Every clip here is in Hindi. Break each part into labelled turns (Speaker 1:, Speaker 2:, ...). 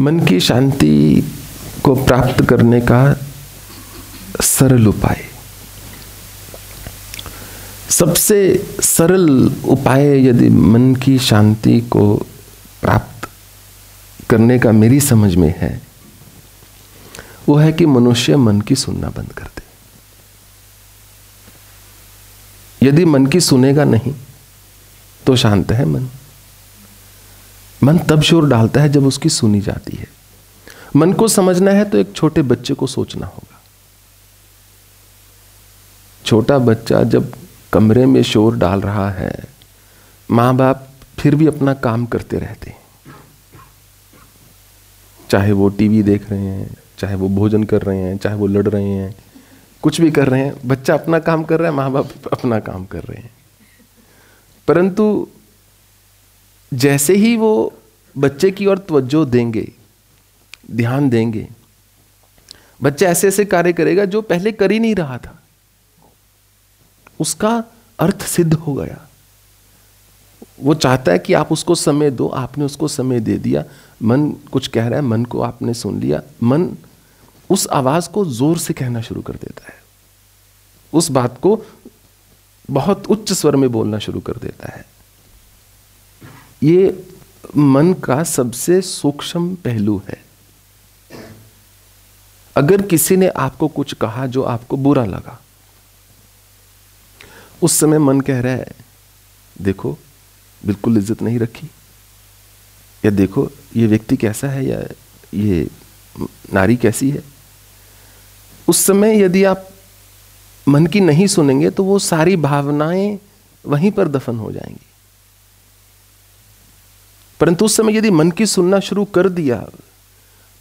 Speaker 1: मन की शांति को प्राप्त करने का सरल उपाय। सबसे सरल उपाय यदि मन की शांति को प्राप्त करने का मेरी समझ में है, वो है कि मनुष्य मन की सुनना बंद कर दे। यदि मन की सुनेगा नहीं तो शांत है मन। मन तब शोर डालता है जब उसकी सुनी जाती है। मन को समझना है तो एक छोटे बच्चे को सोचना होगा। छोटा बच्चा जब कमरे में शोर डाल रहा है माँ बाप फिर भी अपना काम करते रहते हैं। चाहे वो टीवी देख रहे हैं, चाहे वो भोजन कर रहे हैं, चाहे वो लड़ रहे हैं, कुछ भी कर रहे हैं, बच्चा अपना काम कर रहा है माँ बाप अपना काम कर रहे हैं। परंतु जैसे ही वो बच्चे की ओर तवज्जो देंगे, ध्यान देंगे, बच्चा ऐसे ऐसे कार्य करेगा जो पहले कर ही नहीं रहा था। उसका अर्थ सिद्ध हो गया। वो चाहता है कि आप उसको समय दो, आपने उसको समय दे दिया। मन कुछ कह रहा है, मन को आपने सुन लिया। मन उस आवाज़ को ज़ोर से कहना शुरू कर देता है। उस बात को बहुत उच्च स्वर में बोलना शुरू कर देता है। ये मन का सबसे सूक्ष्म पहलू है। अगर किसी ने आपको कुछ कहा जो आपको बुरा लगा, उस समय मन कह रहा है, देखो, बिल्कुल इज़्ज़त नहीं रखी। या देखो, ये व्यक्ति कैसा है या ये नारी कैसी है? उस समय यदि आप मन की नहीं सुनेंगे तो वो सारी भावनाएँ वहीं पर दफन हो जाएँगी। परंतु उस समय यदि मन की सुनना शुरू कर दिया,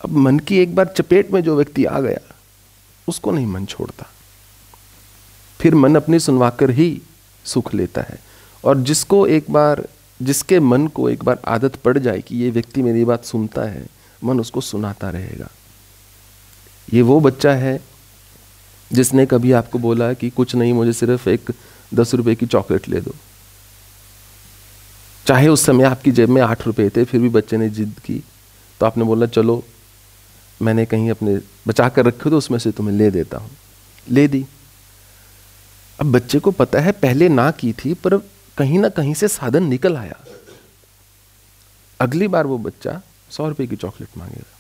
Speaker 1: अब मन की एक बार चपेट में जो व्यक्ति आ गया, उसको नहीं मन छोड़ता। फिर मन अपनी सुनवाकर ही सुख लेता है। और जिसको एक बार, जिसके मन को एक बार आदत पड़ जाए कि ये व्यक्ति मेरी बात सुनता है, मन उसको सुनाता रहेगा। ये वो बच्चा है, जिसने कभी आपको बोला कि कुछ नहीं, मुझे सिर्फ़ एक दस रुपए की चॉकलेट ले दो। चाहे उस समय आपकी जेब में आठ रुपए थे, फिर भी बच्चे ने जिद की। तो आपने बोला, चलो, मैंने कहीं अपने बचा कर रखे तो उसमें से तुम्हें ले देता हूँ। ले दी। अब बच्चे को पता है, पहले ना की थी, पर कहीं ना कहीं से साधन निकल आया। अगली बार वो बच्चा सौ रुपए की चॉकलेट मांगेगा।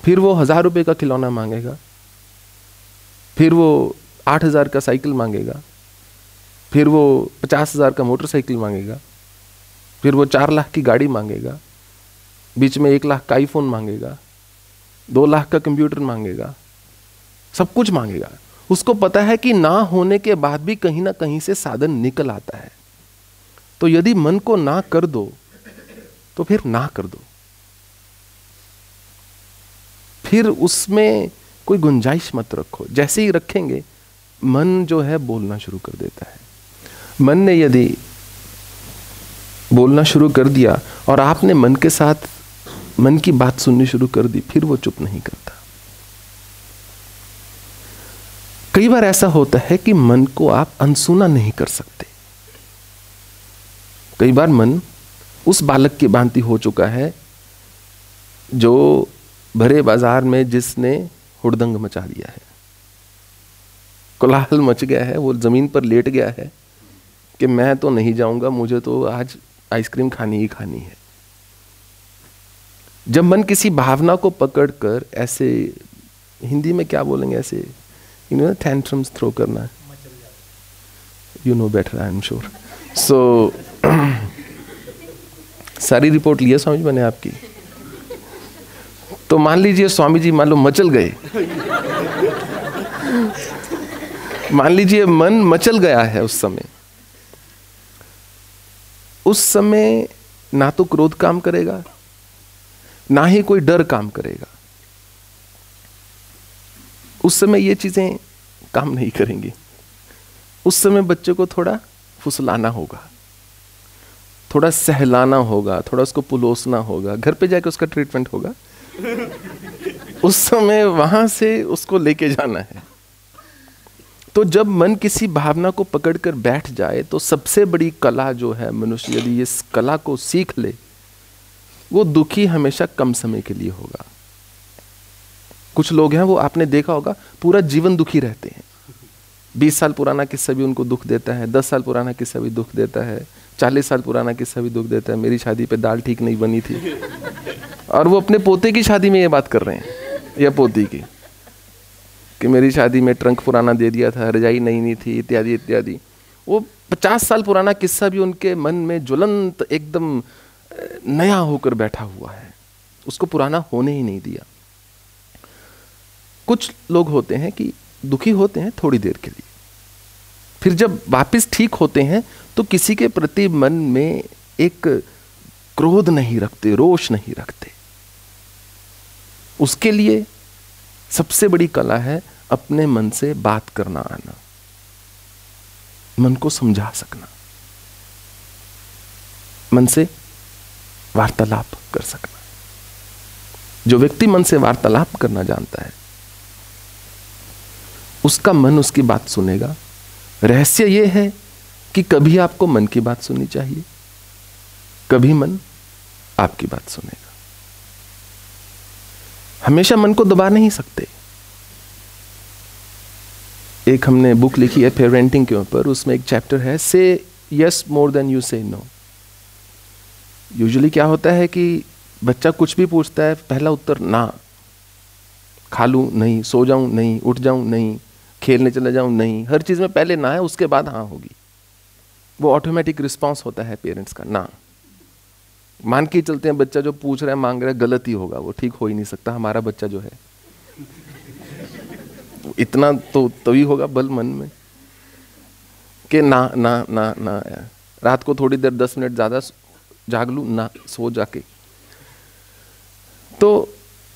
Speaker 1: फिर वो हज़ार रुपए का खिलौना मांगेगा। फिर वो आठ हज़ार का साइकिल मांगेगा। फिर वो पचास हज़ार का मोटरसाइकिल मांगेगा, फिर वो चार लाख की गाड़ी मांगेगा, बीच में एक लाख का आईफोन मांगेगा, दो लाख का कंप्यूटर मांगेगा, सब कुछ मांगेगा। उसको पता है कि ना होने के बाद भी कहीं ना कहीं से साधन निकल आता है। तो यदि मन को ना कर दो तो फिर ना कर दो। फिर उसमें कोई गुंजाइश मत रखो। जैसे ही रखेंगे, मन जो है बोलना शुरू कर देता है। मन ने यदि बोलना शुरू कर दिया और आपने मन के साथ मन की बात सुननी शुरू कर दी, फिर वो चुप नहीं करता। कई बार ऐसा होता है कि मन को आप अनसुना नहीं कर सकते। कई बार मन उस बालक की भांति हो चुका है जो भरे बाज़ार में जिसने हुड़दंग मचा दिया है, कोलाहल मच गया है, वो ज़मीन पर लेट गया है कि मैं तो नहीं जाऊँगा, मुझे तो आज आइसक्रीम खानी ही खानी है। जब मन किसी भावना को पकड़कर ऐसे, हिंदी में क्या बोलेंगे ऐसे यू नो टेंट्रम्स थ्रो करना। You know better I am sure so सारी रिपोर्ट लिया स्वामी जी, मैंने आपकी। तो मान लीजिए स्वामी जी, मान लो मचल गए। मान लीजिए मन मचल गया है उस समय। उस समय ना तो क्रोध काम करेगा, ना ही कोई डर काम करेगा। उस समय ये चीज़ें काम नहीं करेंगी। उस समय बच्चे को थोड़ा फुसलाना होगा, थोड़ा सहलाना होगा, थोड़ा उसको पुलोसना होगा, घर पे जाके उसका ट्रीटमेंट होगा। उस समय वहाँ से उसको लेके जाना है। तो जब मन किसी भावना को पकड़कर बैठ जाए तो सबसे बड़ी कला जो है मनुष्य, यदि इस कला को सीख ले, वो दुखी हमेशा कम समय के लिए होगा। कुछ लोग हैं, वो आपने देखा होगा, पूरा जीवन दुखी रहते हैं। बीस साल पुराना किस्सा भी उनको दुख देता है, दस साल पुराना किस्सा भी दुख देता है, चालीस साल पुराना किस्सा भी दुख देता है, मेरी शादी पे दाल ठीक नहीं बनी थी। और वो अपने पोते की शादी में ये बात कर रहे हैं, या पोती की। कि मेरी शादी में ट्रंक पुराना दे दिया था, रजाई नई नहीं थी, इत्यादि इत्यादि। वो पचास साल पुराना किस्सा भी उनके मन में ज्वलंत, एकदम नया होकर बैठा हुआ है। उसको पुराना होने ही नहीं दिया। कुछ लोग होते हैं कि दुखी होते हैं थोड़ी देर के लिए। फिर जब वापस ठीक होते हैं तो किसी के प्रति मन में एक क्रोध नहीं रखते, रोष नहीं रखते। उसके लिए सबसे बड़ी कला है अपने मन से बात करना आना। मन को समझा सकना। मन से वार्तालाप कर सकना। जो व्यक्ति मन से वार्तालाप करना जानता है, उसका मन उसकी बात सुनेगा। रहस्य यह है कि कभी आपको मन की बात सुननी चाहिए। कभी मन आपकी बात सुनेगा। हमेशा मन को दबा नहीं सकते। एक हमने बुक लिखी है पेरेंटिंग के ऊपर, उसमें एक चैप्टर है say yes more than you say no usually क्या होता है कि बच्चा कुछ भी पूछता है, पहला उत्तर ना। खा लू? नहीं। सो जाऊँ? नहीं। उठ जाऊँ? नहीं। खेलने चले जाऊँ? नहीं। हर चीज़ में पहले ना है, उसके बाद हाँ होगी। वो ऑटोमेटिक रिस्पॉन्स होता है पेरेंट्स का, ना। मान के चलते हैं, बच्चा जो पूछ रहा है, मांग रहा है, गलत ही होगा वो, ठीक हो ही नहीं सकता, हमारा बच्चा जो है। इतना तो तभी होगा बल मन में कि ना ना ना ना रात को थोड़ी देर, दस मिनट ज़्यादा जाग लू, ना, सो जाके। तो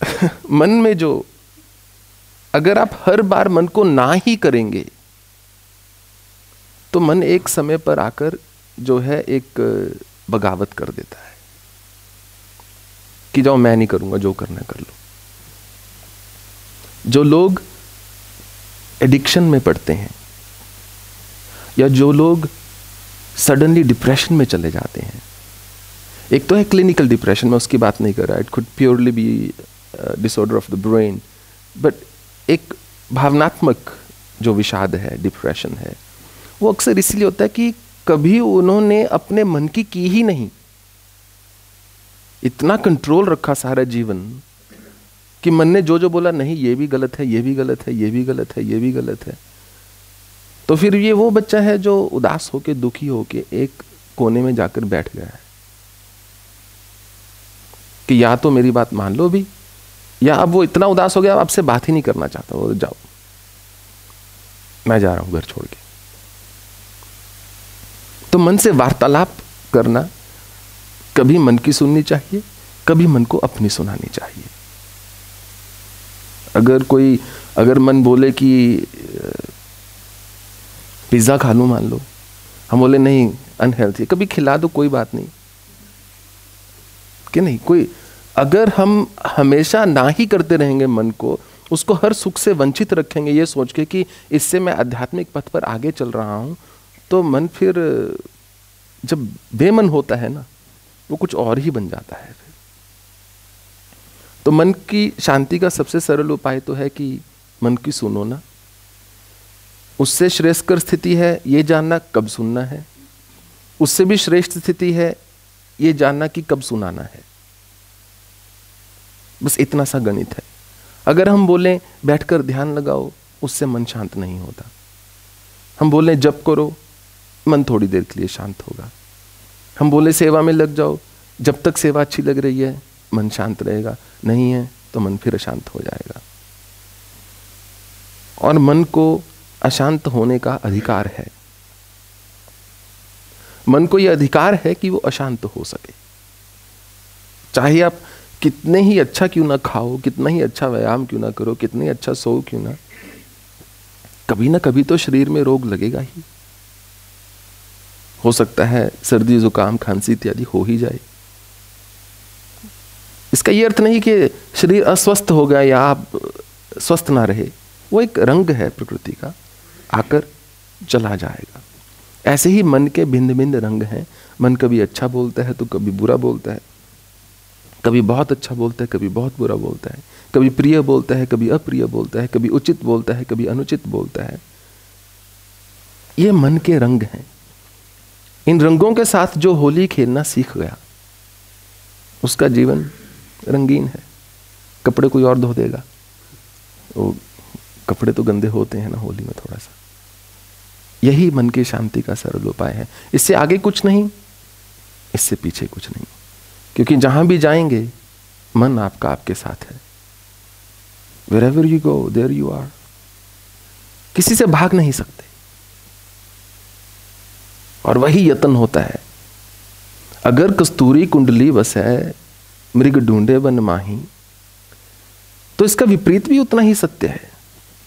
Speaker 1: मन में जो, अगर आप हर बार मन को ना ही करेंगे तो मन एक समय पर आकर जो है एक बगावत कर देता है। कि जाओ मैं नहीं करूँगा, जो करना कर लो। जो लोग एडिक्शन में पड़ते हैं, या जो लोग सडनली डिप्रेशन में चले जाते हैं, एक तो है क्लिनिकल डिप्रेशन में उसकी बात नहीं कर रहा it could purely be disorder of the brain but एक भावनात्मक जो विषाद है डिप्रेशन है, वो अक्सर इसलिए होता है कि कभी उन्होंने अपने मन की की ही नहीं। इतना कंट्रोल रखा सारा जीवन कि मन ने जो जो बोला, नहीं, ये भी गलत है, ये भी गलत है, ये भी गलत है, ये भी गलत है। तो फिर ये वो बच्चा है जो उदास होके, दुखी होके एक कोने में जाकर बैठ गया है कि या तो मेरी बात मान लो भी, या अब वो इतना उदास हो गया, अब आपसे बात ही नहीं करना चाहता, वो जाओ। मैं जा रहा हूँ घर छोड़ के। तो मन से वार्तालाप करना कभी मन की सुननी चाहिए, कभी मन को अपनी सुनानी चाहिए। अगर कोई, अगर मन बोले कि पिज़्ज़ा खा लूँ मान लो। हम बोले, नहीं अनहेल्थी कभी खिला दो, कोई बात नहीं। कि नहीं, कोई, अगर हम हमेशा ना ही करते रहेंगे मन को, उसको हर सुख से वंचित रखेंगे, ये सोच के कि इससे मैं आध्यात्मिक पथ पर आगे चल रहा हूँ तो मन फिर, जब बेमन होता है ना वो कुछ और ही बन जाता है फिर। तो मन की शांति का सबसे सरल उपाय तो है कि मन की सुनो ना। उससे श्रेष्ठकर स्थिति है, ये जानना कब सुनना है। उससे भी श्रेष्ठ स्थिति है, ये जानना कि कब सुनाना है। बस इतना सा गणित है। अगर हम बोलें, बैठकर ध्यान लगाओ उससे मन शांत नहीं होता। हम बोलें, जप करो मन थोड़ी देर के लिए शांत होगा। हम बोले, सेवा में लग जाओ। जब तक सेवा अच्छी लग रही है, मन शांत रहेगा। नहीं है तो मन फिर अशांत हो जाएगा। और मन को अशांत होने का अधिकार है। मन को यह अधिकार है कि वो अशांत हो सके। चाहे आप कितने ही अच्छा क्यों ना खाओ, कितना ही अच्छा व्यायाम क्यों ना करो, कितने अच्छा सो क्यों ना, कभी ना कभी तो शरीर में रोग लगेगा ही। हो सकता है सर्दी, जुकाम, खांसी इत्यादि हो ही जाए। इसका ये अर्थ नहीं कि शरीर अस्वस्थ हो गया या आप स्वस्थ ना रहे। वो एक रंग है प्रकृति का। आकर चला जाएगा। ऐसे ही मन के भिन्न भिन्न रंग हैं। मन कभी अच्छा बोलता है तो कभी बुरा बोलता है। कभी बहुत अच्छा बोलता है, कभी बहुत बुरा बोलता है। कभी प्रिय बोलता है, कभी अप्रिय बोलता है, कभी उचित बोलता है, कभी अनुचित बोलता है। ये मन के रंग हैं। इन रंगों के साथ जो होली खेलना सीख गया, उसका जीवन रंगीन है। कपड़े कोई और धो देगा। वो कपड़े तो गंदे होते हैं ना होली में थोड़ा सा यही मन की शांति का सरल उपाय है। इससे आगे कुछ नहीं, इससे पीछे कुछ नहीं। क्योंकि जहाँ भी जाएँगे, मन आपका आपके साथ है। Wherever you go there you are किसी से भाग नहीं सकते। और वही यत्न होता है। अगर कस्तूरी कुंडली बस है, मृग ढूंढे वन माही तो इसका विपरीत भी उतना ही सत्य है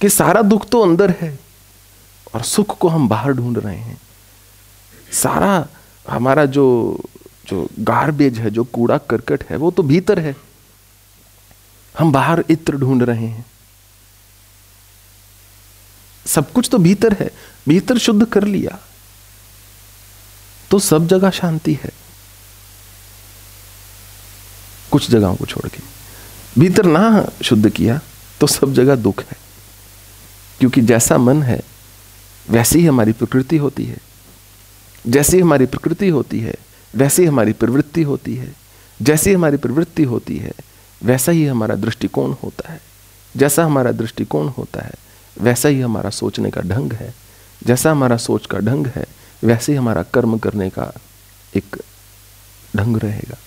Speaker 1: कि सारा दुख तो अंदर है और सुख को हम बाहर ढूंढ रहे हैं। सारा हमारा जो जो गार्बेज है, जो कूड़ा करकट है, वो तो भीतर है। हम बाहर इत्र ढूंढ रहे हैं। सब कुछ तो भीतर है, भीतर शुद्ध कर लिया। तो सब जगह शांति है। कुछ जगहों को छोड़ के। भीतर ना शुद्ध किया तो सब जगह दुख है। क्योंकि जैसा मन है, वैसी ही हमारी प्रकृति होती है। जैसी हमारी प्रकृति होती है, वैसी हमारी प्रवृत्ति होती है। जैसी हमारी प्रवृत्ति होती है, वैसा ही हमारा दृष्टिकोण होता है। जैसा हमारा दृष्टिकोण होता है, वैसा ही हमारा सोचने का ढंग है। जैसा हमारा सोच का ढंग है वैसे ही हमारा कर्म करने का एक ढंग रहेगा।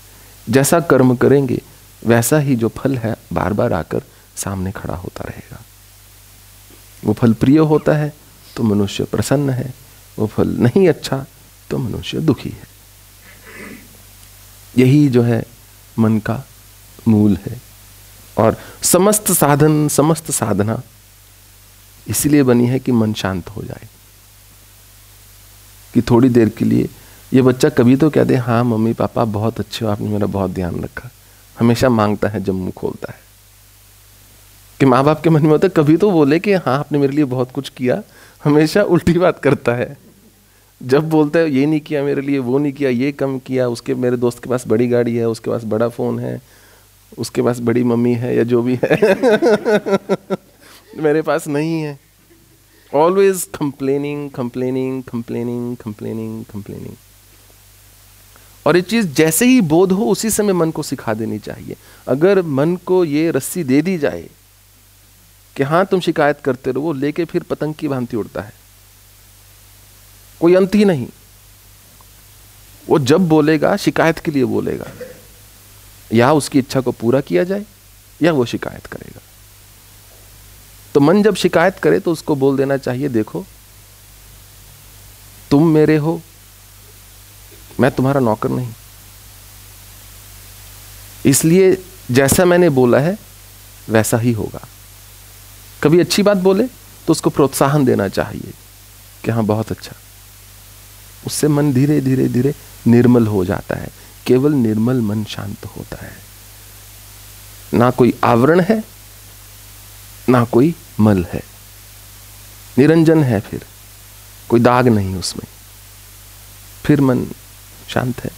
Speaker 1: जैसा कर्म करेंगे, वैसा ही जो फल है बार बार आकर सामने खड़ा होता रहेगा। वो फल प्रिय होता है तो मनुष्य प्रसन्न है, वो फल नहीं अच्छा तो मनुष्य दुखी है। यही जो है मन का मूल है। और समस्त साधन, समस्त साधना इसलिए बनी है कि मन शांत हो जाए। कि थोड़ी देर के लिए, ये बच्चा कभी तो कह दे हाँ मम्मी, पापा, बहुत अच्छे हो, आपने मेरा बहुत ध्यान रखा। हमेशा माँगता है जब मुँह खोलता है। कि माँ बाप के मन में होता है, कभी तो बोले कि हाँ आपने मेरे लिए बहुत कुछ किया। हमेशा उल्टी बात करता है। जब बोलता है, ये नहीं किया मेरे लिए, वो नहीं किया, ये कम किया, उसके, मेरे दोस्त के पास बड़ी गाड़ी है, उसके पास बड़ा फ़ोन है, उसके पास बड़ी मम्मी है या जो भी है। मेरे पास नहीं है। Always complaining complaining complaining complaining complaining और ये चीज़ जैसे ही बोध हो, उसी समय मन को सिखा देनी चाहिए। अगर मन को ये रस्सी दे दी जाए कि हाँ तुम शिकायत करते रहो, लेके फिर पतंग की भांति उड़ता है। कोई अंत ही नहीं। वो जब बोलेगा, शिकायत के लिए बोलेगा, या उसकी इच्छा को पूरा किया जाए, या वो शिकायत करेगा। तो मन जब शिकायत करे तो उसको बोल देना चाहिए, देखो, तुम मेरे हो, मैं तुम्हारा नौकर नहीं। इसलिए जैसा मैंने बोला है, वैसा ही होगा। कभी अच्छी बात बोले तो उसको प्रोत्साहन देना चाहिए कि हाँ बहुत अच्छा। उससे मन धीरे धीरे धीरे निर्मल हो जाता है। केवल निर्मल मन शांत होता है। ना कोई आवरण है, ना कोई मल है। निरंजन है फिर। कोई दाग नहीं उसमें। फिर मन शांत है।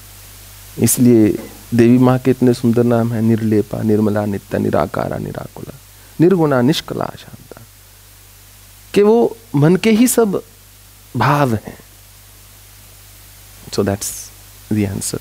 Speaker 1: इसलिए देवी माँ के इतने सुंदर नाम है, निर्लेपा, निर्मला, नित्य, निराकारा, निराकुला। निर्गुणा, निष्कला, शांता। कि वो मन के ही सब भाव हैं। So that's the answer